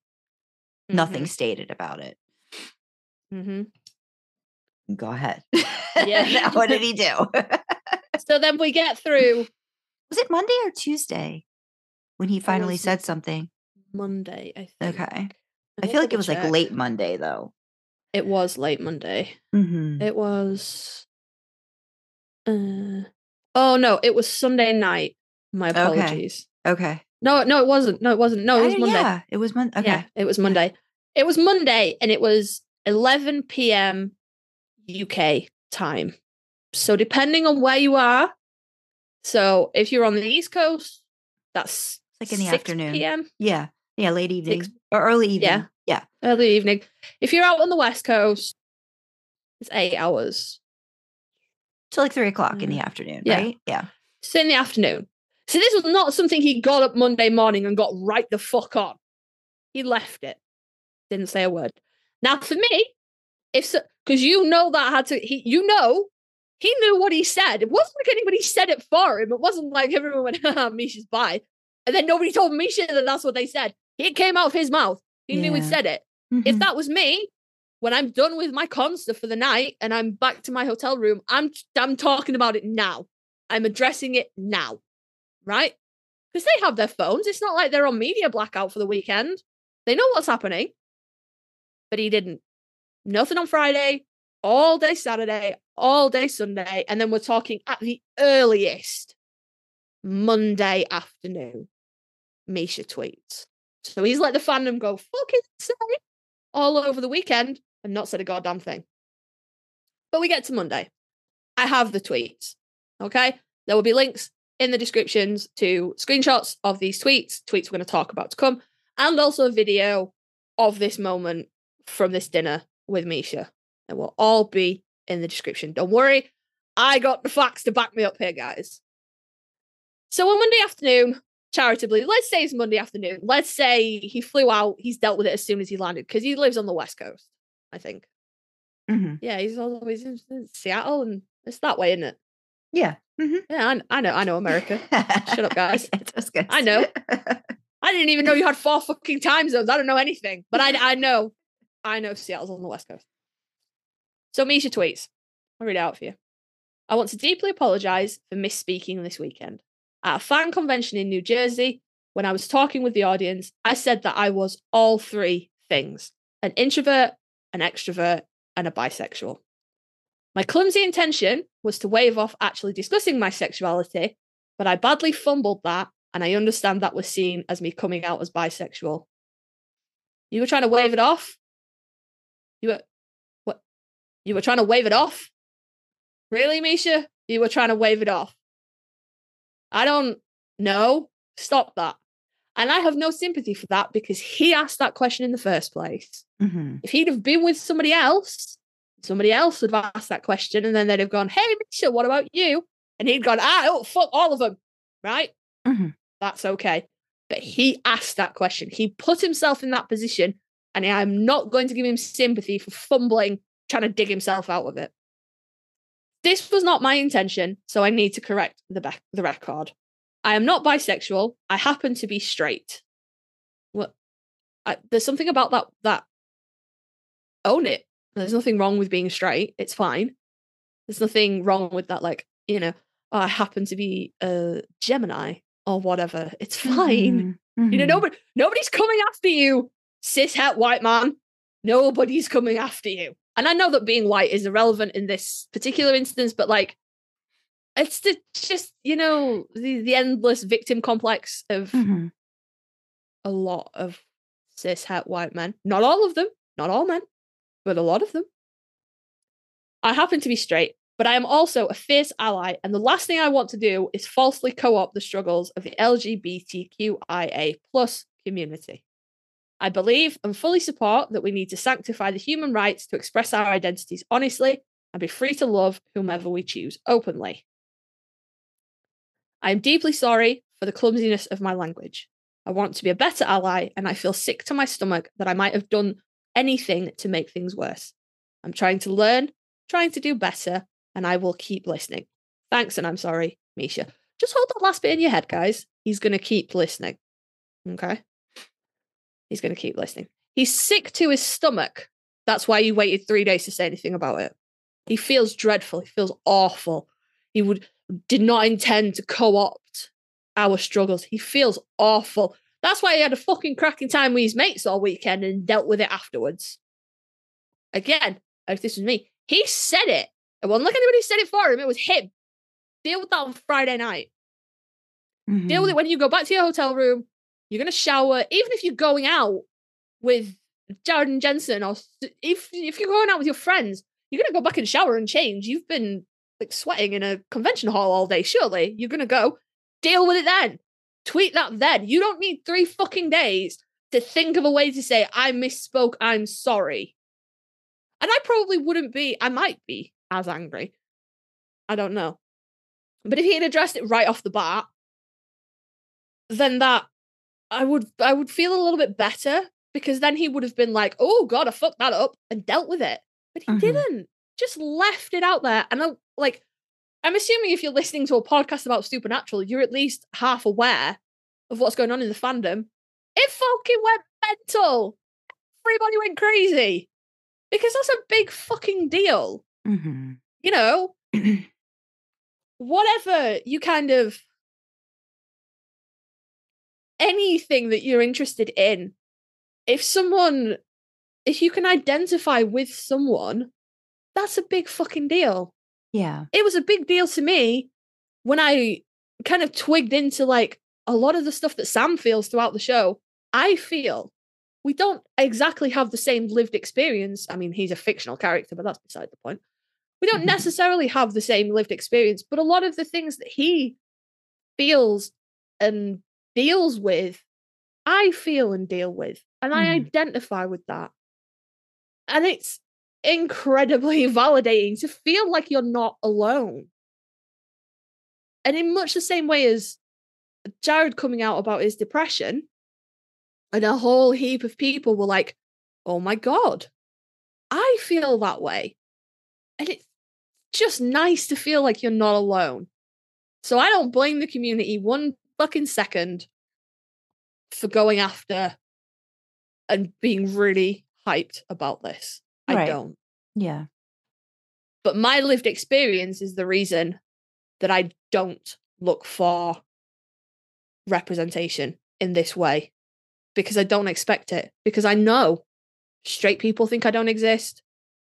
nothing stated about it. Mm-hmm. Go ahead. Yeah. What did he do? So then we get through was it Monday or Tuesday when he finally said something? Monday, I think. Okay. I I'll feel like it was like late Monday though. It was late Monday. Mm-hmm. It was. Uh, oh no! It was Sunday night. My apologies. Okay. No, no, it wasn't. No, it wasn't. No, it was don't- Monday. Yeah, it was Monday. Okay. Yeah, it was Monday. It was Monday, and it was 11 p.m. UK time. So depending on where you are, so if you're on the East Coast, that's Like in the 6 afternoon. p.m. Yeah. Yeah. Late evening Six- or early evening. Yeah. Yeah. early evening. If you're out on the West Coast, it's eight hours. So like three o'clock in the Mm. afternoon. Yeah. Right. Yeah. So in the afternoon. So this was not something he got up Monday morning and got right the fuck on. He left it. Didn't say a word. Now for me, if so, because you know that had to he you know he knew what he said. It wasn't like anybody said it for him. It wasn't like everyone went, "Haha, Misha's bi. And then nobody told Misha that that's what they said. It came out of his mouth. He knew he'd said it. If Mhm. that was me, when I'm done with my concert for the night and I'm back to my hotel room, I'm I'm talking about it now. I'm addressing it now, right? Because they have their phones. It's not like they're on media blackout for the weekend. They know what's happening. But he didn't. Nothing on Friday, all day Saturday, all day Sunday, and then we're talking at the earliest Monday afternoon. Misha tweets. So he's let the fandom go fucking insane all over the weekend and not said a goddamn thing. But we get to Monday. I have the tweets. Okay. There will be links in the descriptions to screenshots of these tweets, tweets we're going to talk about to come, and also a video of this moment from this dinner with Misha. It will all be in the description. Don't worry. I got the facts to back me up here, guys. So on Monday afternoon, charitably, let's say it's Monday afternoon. Let's say he flew out, he's dealt with it as soon as he landed because he lives on the West Coast, I think. Mhm. Yeah, he's always in Seattle and it's that way, isn't it? Yeah. Mhm. Yeah, I, I know, I know America. Shut up, guys. I I know. I didn't even know you had four fucking time zones. I don't know anything, but I, I know, I know Seattle's on the West Coast. So Misha tweets. I'll read it out for you. I want to deeply apologize for misspeaking this weekend. At a fan convention in New Jersey, when I was talking with the audience, I said that I was all three things an introvert, an extrovert, and a bisexual. My clumsy intention was to wave off actually discussing my sexuality, but I badly fumbled that, and I understand that was seen as me coming out as bisexual. You were trying to wave it off? You were what? You were trying to wave it off? Really, Misha? You were trying to wave it off. I don't know. Stop that. And I have no sympathy for that because he asked that question in the first place. Mhm. If he'd have been with somebody else, somebody else would have asked that question, and then they'd have gone, "Hey, Misha, what about you?" And he'd gone, "Ah, oh, fuck all of them." Right? Mhm. That's okay. But he asked that question. He put himself in that position, and I'm not going to give him sympathy for fumbling, trying to dig himself out of it. This was not my intention, so I need to correct the back the record. I am not bisexual. I happen to be straight. What? I, there's something about that that own it. There's nothing wrong with being straight. It's fine. There's nothing wrong with that. Like you know, oh, I happen to be a Gemini or whatever. It's fine. Mhm. You know, Mhm. nobody nobody's coming after you, cis het white man. Nobody's coming after you. And I know that being white is irrelevant in this particular instance, but like it's the, just, you know, the, the endless victim complex of Mhm. a lot of cis het white men. Not all of them, not all men, but a lot of them. I happen to be straight, but I am also a fierce ally, and the last thing I want to do is falsely co-opt the struggles of the LGBTQIA plus community. I believe and fully support that we need to sanctify the human rights to express our identities honestly and be free to love whomever we choose openly. I am deeply sorry for the clumsiness of my language. I want to be a better ally, and I feel sick to my stomach that I might have done anything to make things worse. I'm trying to learn, trying to do better, and I will keep listening. Thanks, and I'm sorry, Misha. Just hold that last bit in your head, guys. He's going to keep listening. Okay? He's going to keep listening. He's sick to his stomach. That's why he waited three days to say anything about it. He feels dreadful. He feels awful. He would did not intend to co-opt our struggles. He feels awful. That's why he had a fucking cracking time with his mates all weekend and dealt with it afterwards. Again, if this was me, he said it. It wasn't like anybody said it for him. It was him. Deal with that on Friday night. Deal with Mhm. it when you go back to your hotel room. You're gonna shower, even if you're going out with Jared and Jensen, or if if you're going out with your friends, you're gonna go back and shower and change. You've been like sweating in a convention hall all day. Surely you're gonna go deal with it then. Tweet that then. You don't need three fucking days to think of a way to say I misspoke. I'm sorry. And I probably wouldn't be. I might be as angry. I don't know. But if he had addressed it right off the bat, then that I would I would feel a little bit better because then he would have been like, "Oh God, I fucked that up," and dealt with it. But he Mhm. didn't. Just left it out there, and I, like, I'm assuming if you're listening to a podcast about Supernatural, you're at least half aware of what's going on in the fandom. It fucking went mental. Everybody went crazy because that's a big fucking deal. Mhm. You know, whatever you kind of anything that you're interested in if someone if you can identify with someone that's a big fucking deal Yeah. it was a big deal to me when i kind of twigged into like a lot of the stuff that sam feels throughout the show i feel we don't exactly have the same lived experience i mean he's a fictional character but that's beside the point we don't Mhm. necessarily have the same lived experience but a lot of the things that he feels and deals with i feel and deal with and i Mhm. identify with that. And it's incredibly validating to feel like you're not alone. And in much the same way as jared coming out about his depression and a whole heap of people were like oh my god i feel that way. And it's just nice to feel like you're not alone. So i don't blame the community one fucking second for going after and being really hyped about this. I don't. Yeah. but my lived experience is the reason that I don't look for representation in this way because I don't expect it. Because I know straight people think I don't exist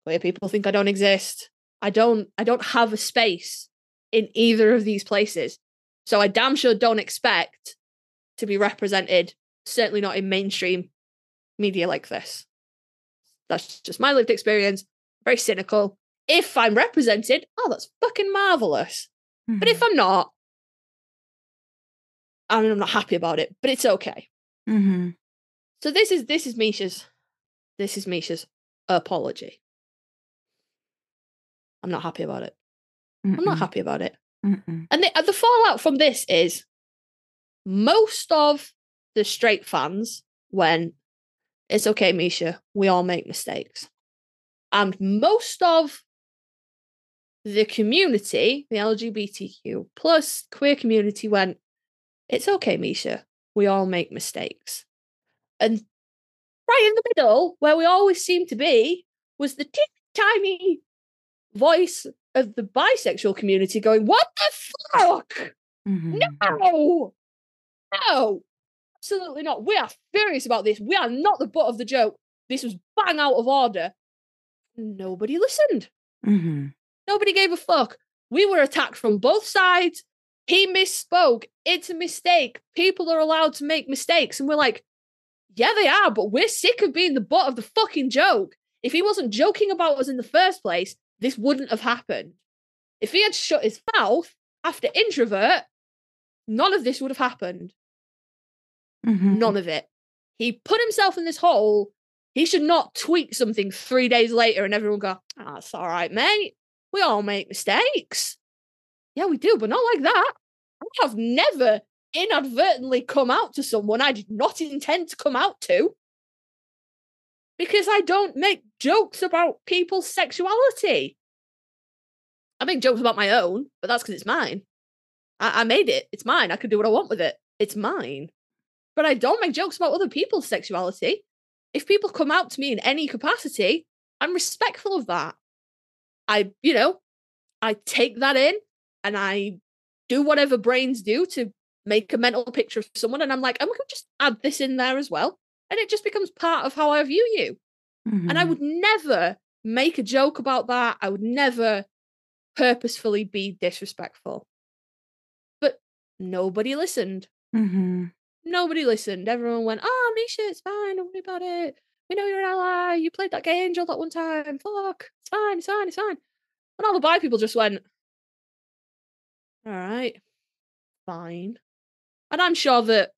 queer people think I don't exist. I don't I don't have a space in either of these places so I damn sure don't expect to be represented certainly not in mainstream media like this that's just my lived experience very cynical if I'm represented, oh, that's fucking marvelous. But if I'm not, I mean, I'm not happy about it, but it's okay. hmm So this is this is Misha's this is Misha's apology. I'm not happy about it. I'm not happy about it. Mm-mm. And the, the fallout from this is most of the straight fans, when it's okay, Misha, we all make mistakes. And most of the community, the LGBTQ plus queer community, went, it's okay, Misha, we all make mistakes. And right in the middle, where we always seem to be, was the teeny tiny voice of the bisexual community going, What the fuck? Mhm. No, no, absolutely not. We are furious about this. We are not the butt of the joke. This was bang out of order. Nobody listened. Mhm. Nobody gave a fuck. We were attacked from both sides. He misspoke. It's a mistake. People are allowed to make mistakes. And we're like, yeah, they are, but we're sick of being the butt of the fucking joke. If he wasn't joking about us in the first place, this wouldn't have happened. If he had shut his mouth after introvert, none of this would have happened. Mhm. None of it. He put himself in this hole. He should not tweet something three days later and everyone go, oh, it's all right, mate. We all make mistakes. Yeah, we do, but not like that. I have never inadvertently come out to someone I did not intend to come out to because I don't make jokes about people's sexuality. I make jokes about my own, but that's because it's mine. I-, I made it. It's mine. I can do what I want with it. It's mine. But I don't make jokes about other people's sexuality. If people come out to me in any capacity, I'm respectful of that. I, you know, I take that in and I do whatever brains do to make a mental picture of someone. And I'm like, oh I'm going to just add this in there as well. And it just becomes part of how I view you. And I Mhm. would never make a joke about that. I would never purposefully be disrespectful. But nobody listened. Mhm. Nobody listened. Everyone went, Oh, Misha, it's fine. Don't worry about it. We know you're an ally. You played that gay angel that one time. Fuck. It's fine. It's fine. It's fine. And all the bi people just went, All right. Fine. And I'm sure that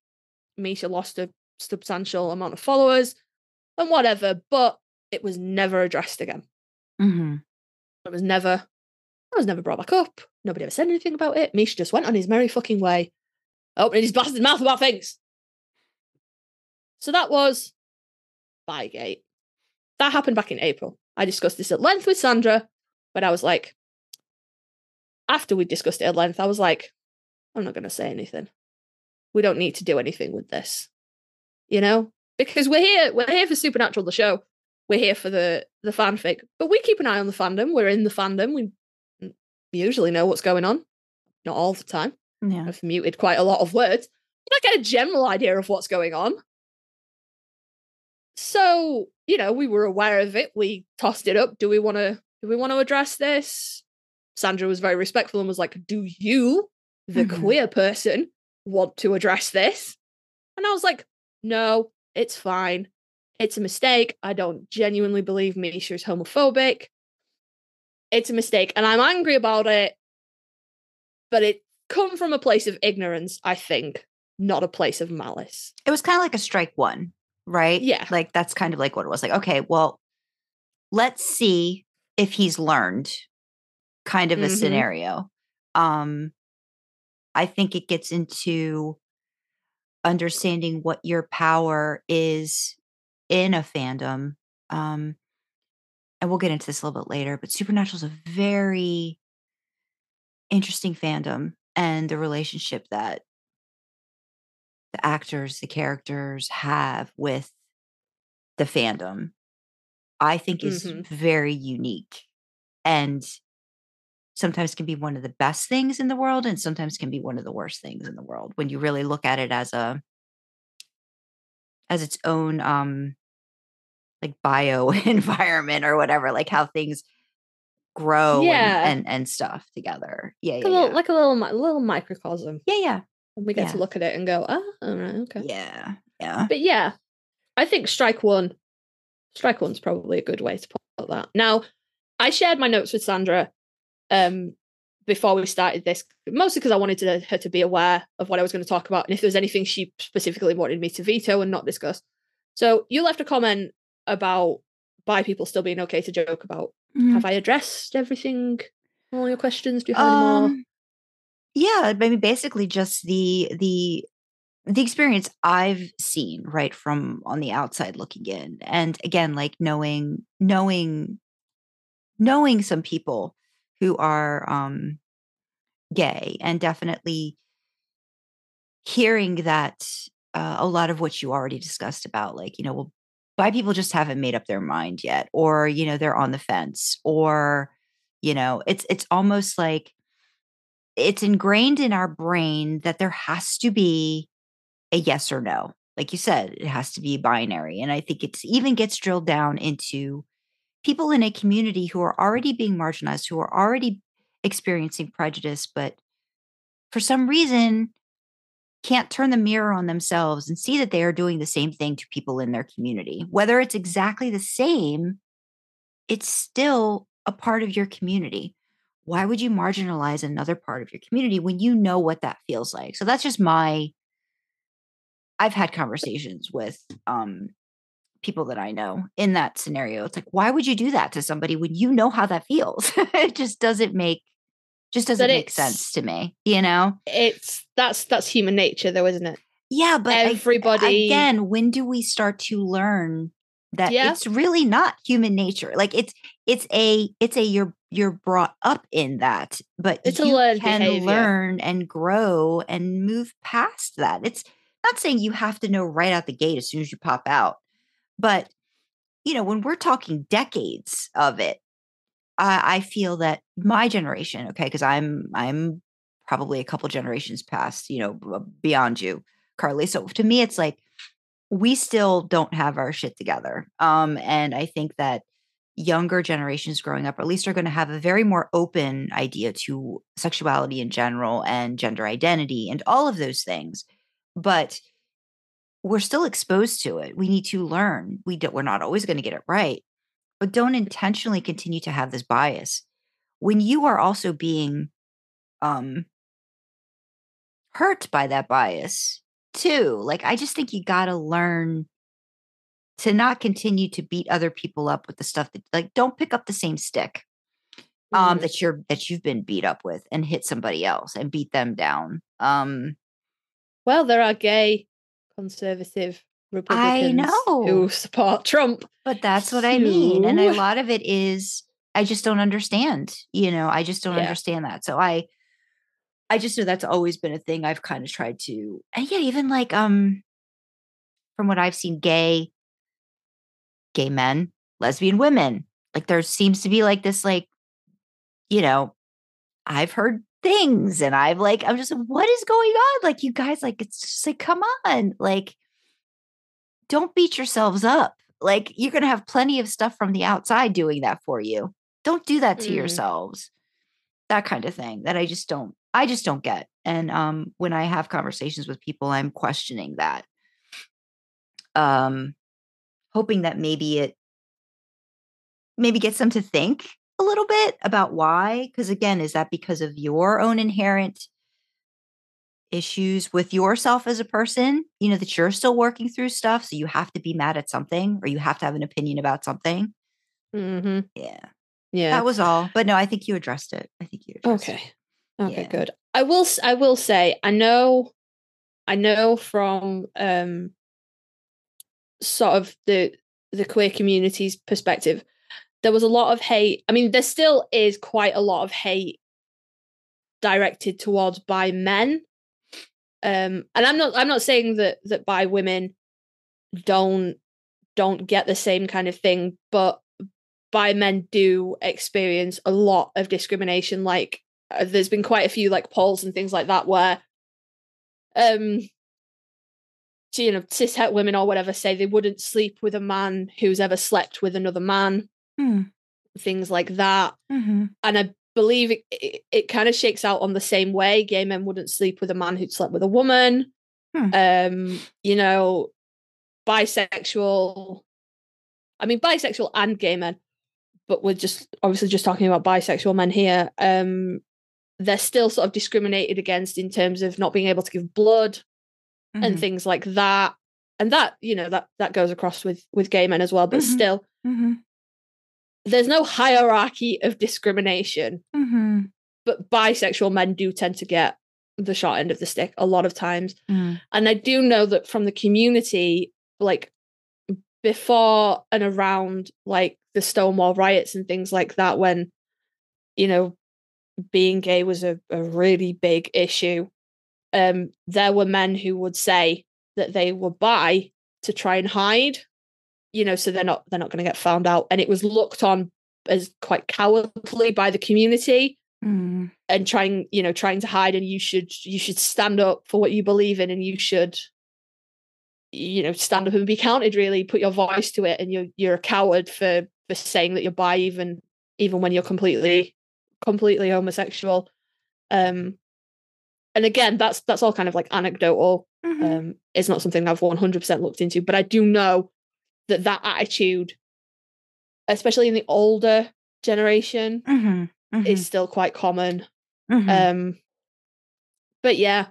Misha lost a substantial amount of followers and whatever, but it was never addressed again. Mhm. It was never, it was never brought back up. Nobody ever said anything about it. Misha just went on his merry fucking way, opening his bastard mouth about things. So that was BiGate. That happened back in April. I discussed this at length with Sandra, but I was like, after we discussed it at length, I was like, I'm not going to say anything. We don't need to do anything with this, you know, because we're here. We're here for Supernatural, the show. We're here for the the fanfic, but we keep an eye on the fandom. We're in the fandom. We usually know what's going on, not all the time. Yeah. I've muted quite a lot of words, but I get a general idea of what's going on. So, you know, we were aware of it. We tossed it up. Do we want to do we want to address this? Sandra was very respectful and was like, "Do you, the Mhm. queer person, want to address this?" And I was like, "No, it's fine. It's a mistake. I don't genuinely believe Misha's homophobic. It's a mistake, and I'm angry about it. But it come from a place of ignorance, I think, not a place of malice. It was kind of like a strike one, right? Yeah. Like that's kind of like what it was. Like, okay, well, let's see if he's learned kind of a Mhm. scenario. Um I think it gets into understanding what your power is in a fandom. Um and we'll get into this a little bit later, but Supernatural is a very interesting fandom and the relationship that the actors, the characters have with the fandom, I think is Mhm. very unique and sometimes can be one of the best things in the world and sometimes can be one of the worst things in the world when you really look at it as a as its own um like bio environment or whatever like how things grow and- Yeah. and, and stuff together yeah Like yeah a little, yeah. like a little, little microcosm. yeah yeah And we get to look at it and go, oh, all right, okay. yeah yeah But yeah, I think strike one, strike one's probably a good way to put that. Now, I shared my notes with Sandra um, before we started this, mostly because I wanted to, her to be aware of what I was going to talk about and if there was anything she specifically wanted me to veto and not discuss. So you left a comment about bi people still being okay to joke about Mhm. have I addressed everything? All your questions? Do you have any more? Um, yeah, I mean, basically just the the the experience I've seen right from on the outside looking in, and again, like knowing knowing knowing some people who are um gay, and definitely hearing that uh, a lot of what you already discussed about, like you know, well, bi people just haven't made up their mind yet, or you know, they're on the fence, or you know, it's it's almost like it's ingrained in our brain that there has to be a yes or no. Like you said, it has to be binary. And I think it's even gets drilled down into people in a community who are already being marginalized, who are already experiencing prejudice, but for some reason can't turn the mirror on themselves and see that they are doing the same thing to people in their community. Whether it's exactly the same, it's still a part of your community. Why would you marginalize another part of your community when you know what that feels like? So that's just my I've had conversations with um people that I know in that scenario. It's like, why would you do that to somebody when you know how that feels? it just doesn't make just doesn't make sense to me, you know? It's that's that's human nature, though, isn't it? Yeah, but I- Everybody- again, when do we start to learn that Yeah. it's really not human nature? Like it's it's a it's a you're you're brought up in that, but It's a you learned can behavior. learn and grow and move past that. It's not saying you have to know right out the gate as soon as you pop out, but you know, when we're talking decades of it, I, I feel that my generation, okay, because I'm I'm probably a couple generations past, you know, b- beyond you, Karlee. So to me, it's like we still don't have our shit together. Um, and I think that younger generations growing up, at least, are going to have a very more open idea to sexuality in general and gender identity and all of those things. But we're still exposed to it. We need to learn. We don't, we're not always going to get it right, but don't intentionally continue to have this bias when you are also being um hurt by that bias too. Like I just think you got to learn to not continue to beat other people up with the stuff that like don't pick up the same stick um Mhm. that you're that you've been beat up with and hit somebody else and beat them down. Um Well, there are gay conservative Republicans know. who support Trump. But that's what I mean. And a lot of it is I just don't understand. You know, I just don't Yeah. understand that. So I I just know that's always been a thing I've kind of tried to and yeah, even like um from what I've seen, gay gay men, lesbian women. Like there seems to be like this like, you know, I've heard things and I've like, I'm just like, what is going on? Like you guys, like it's just like, come on. Like, don't beat yourselves up. Like you're gonna have plenty of stuff from the outside doing that for you. Don't do that to Mm. yourselves. That kind of thing that I just don't I just don't get. And um when I have conversations with people, I'm questioning that. Um hoping that maybe it maybe gets them to think a little bit about why. Because again, is that because of your own inherent issues with yourself as a person? You know, that you're still working through stuff. So you have to be mad at something or you have to have an opinion about something. hmm Yeah. Yeah. That was all. But no, I think you addressed it. I think you addressed Okay. it. Okay, Yeah. good. I will I will say I know I know from um sort of the the queer community's perspective there was a lot of hate. I mean there still is quite a lot of hate directed towards bi men. Um and I'm not I'm not saying that that bi women don't don't get the same kind of thing but bi men do experience a lot of discrimination like uh, there's been quite a few like polls and things like that where um you know cishet women or whatever say they wouldn't sleep with a man who's ever slept with another man Hmm. things like that Mm-hmm. and i believe it, it, it kind of shakes out on the same way gay men wouldn't sleep with a man who'd slept with a woman Hmm. um you know bisexual i mean bisexual and gay men but we're just obviously just talking about bisexual men here um they're still sort of discriminated against in terms of not being able to give blood Mm-hmm. and things like that and that you know that that goes across with with gay men as well but Mhm. still mm-hmm. There's no hierarchy of discrimination, Mm-hmm. but bisexual men do tend to get the short end of the stick a lot of times. Mm. And I do know that from the community, like before and around like the Stonewall riots and things like that, when, you know, being gay was a, a really big issue, um, there were men who would say that they were bi to try and hide, you know, so they're not they're not going to get found out. And it was looked on as quite cowardly by the community Mm. and trying you know trying to hide and you should you should stand up for what you believe in and you should you know stand up and be counted really put your voice to it and you're you're a coward for for saying that you're bi even even when you're completely completely homosexual um and again that's that's all kind of like anecdotal Mhm. um it's not something i've 100% looked into but i do know that that attitude especially in the older generation Mhm. Mhm. is still quite common Mhm. um but yeah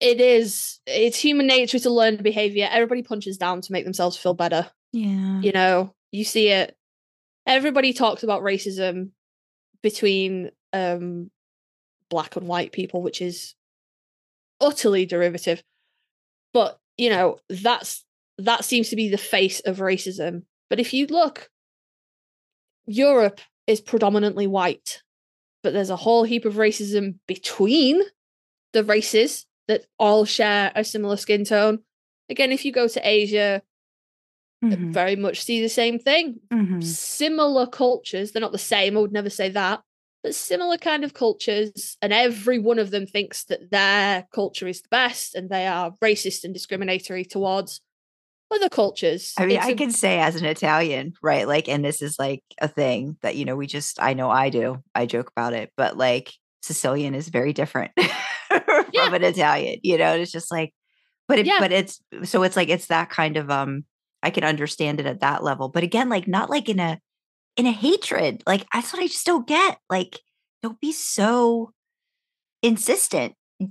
it is it's human nature to learn behavior everybody punches down to make themselves feel better yeah. you know you see it everybody talks about racism between um black and white people which is utterly derivative but you know that's that seems to be the face of racism but if you look europe is predominantly white but there's a whole heap of racism between the races that all share a similar skin tone again if you go to asia Mhm. very much see the same thing Mhm. similar cultures they're not the same i would never say that but similar kind of cultures and every one of them thinks that their culture is the best and they are racist and discriminatory towards other cultures I mean, It's I a- can say as an Italian, right? Like, and this is like a thing that, you know, we just, I know I do, I joke about it, but like Sicilian is very different from Yeah. an Italian, you know, it's just like, but it, Yeah. but it's, so it's like, it's that kind of, um, I can understand it at that level, but again, like not like in a, in a hatred, like that's what I just don't get. Like, don't be so insistent that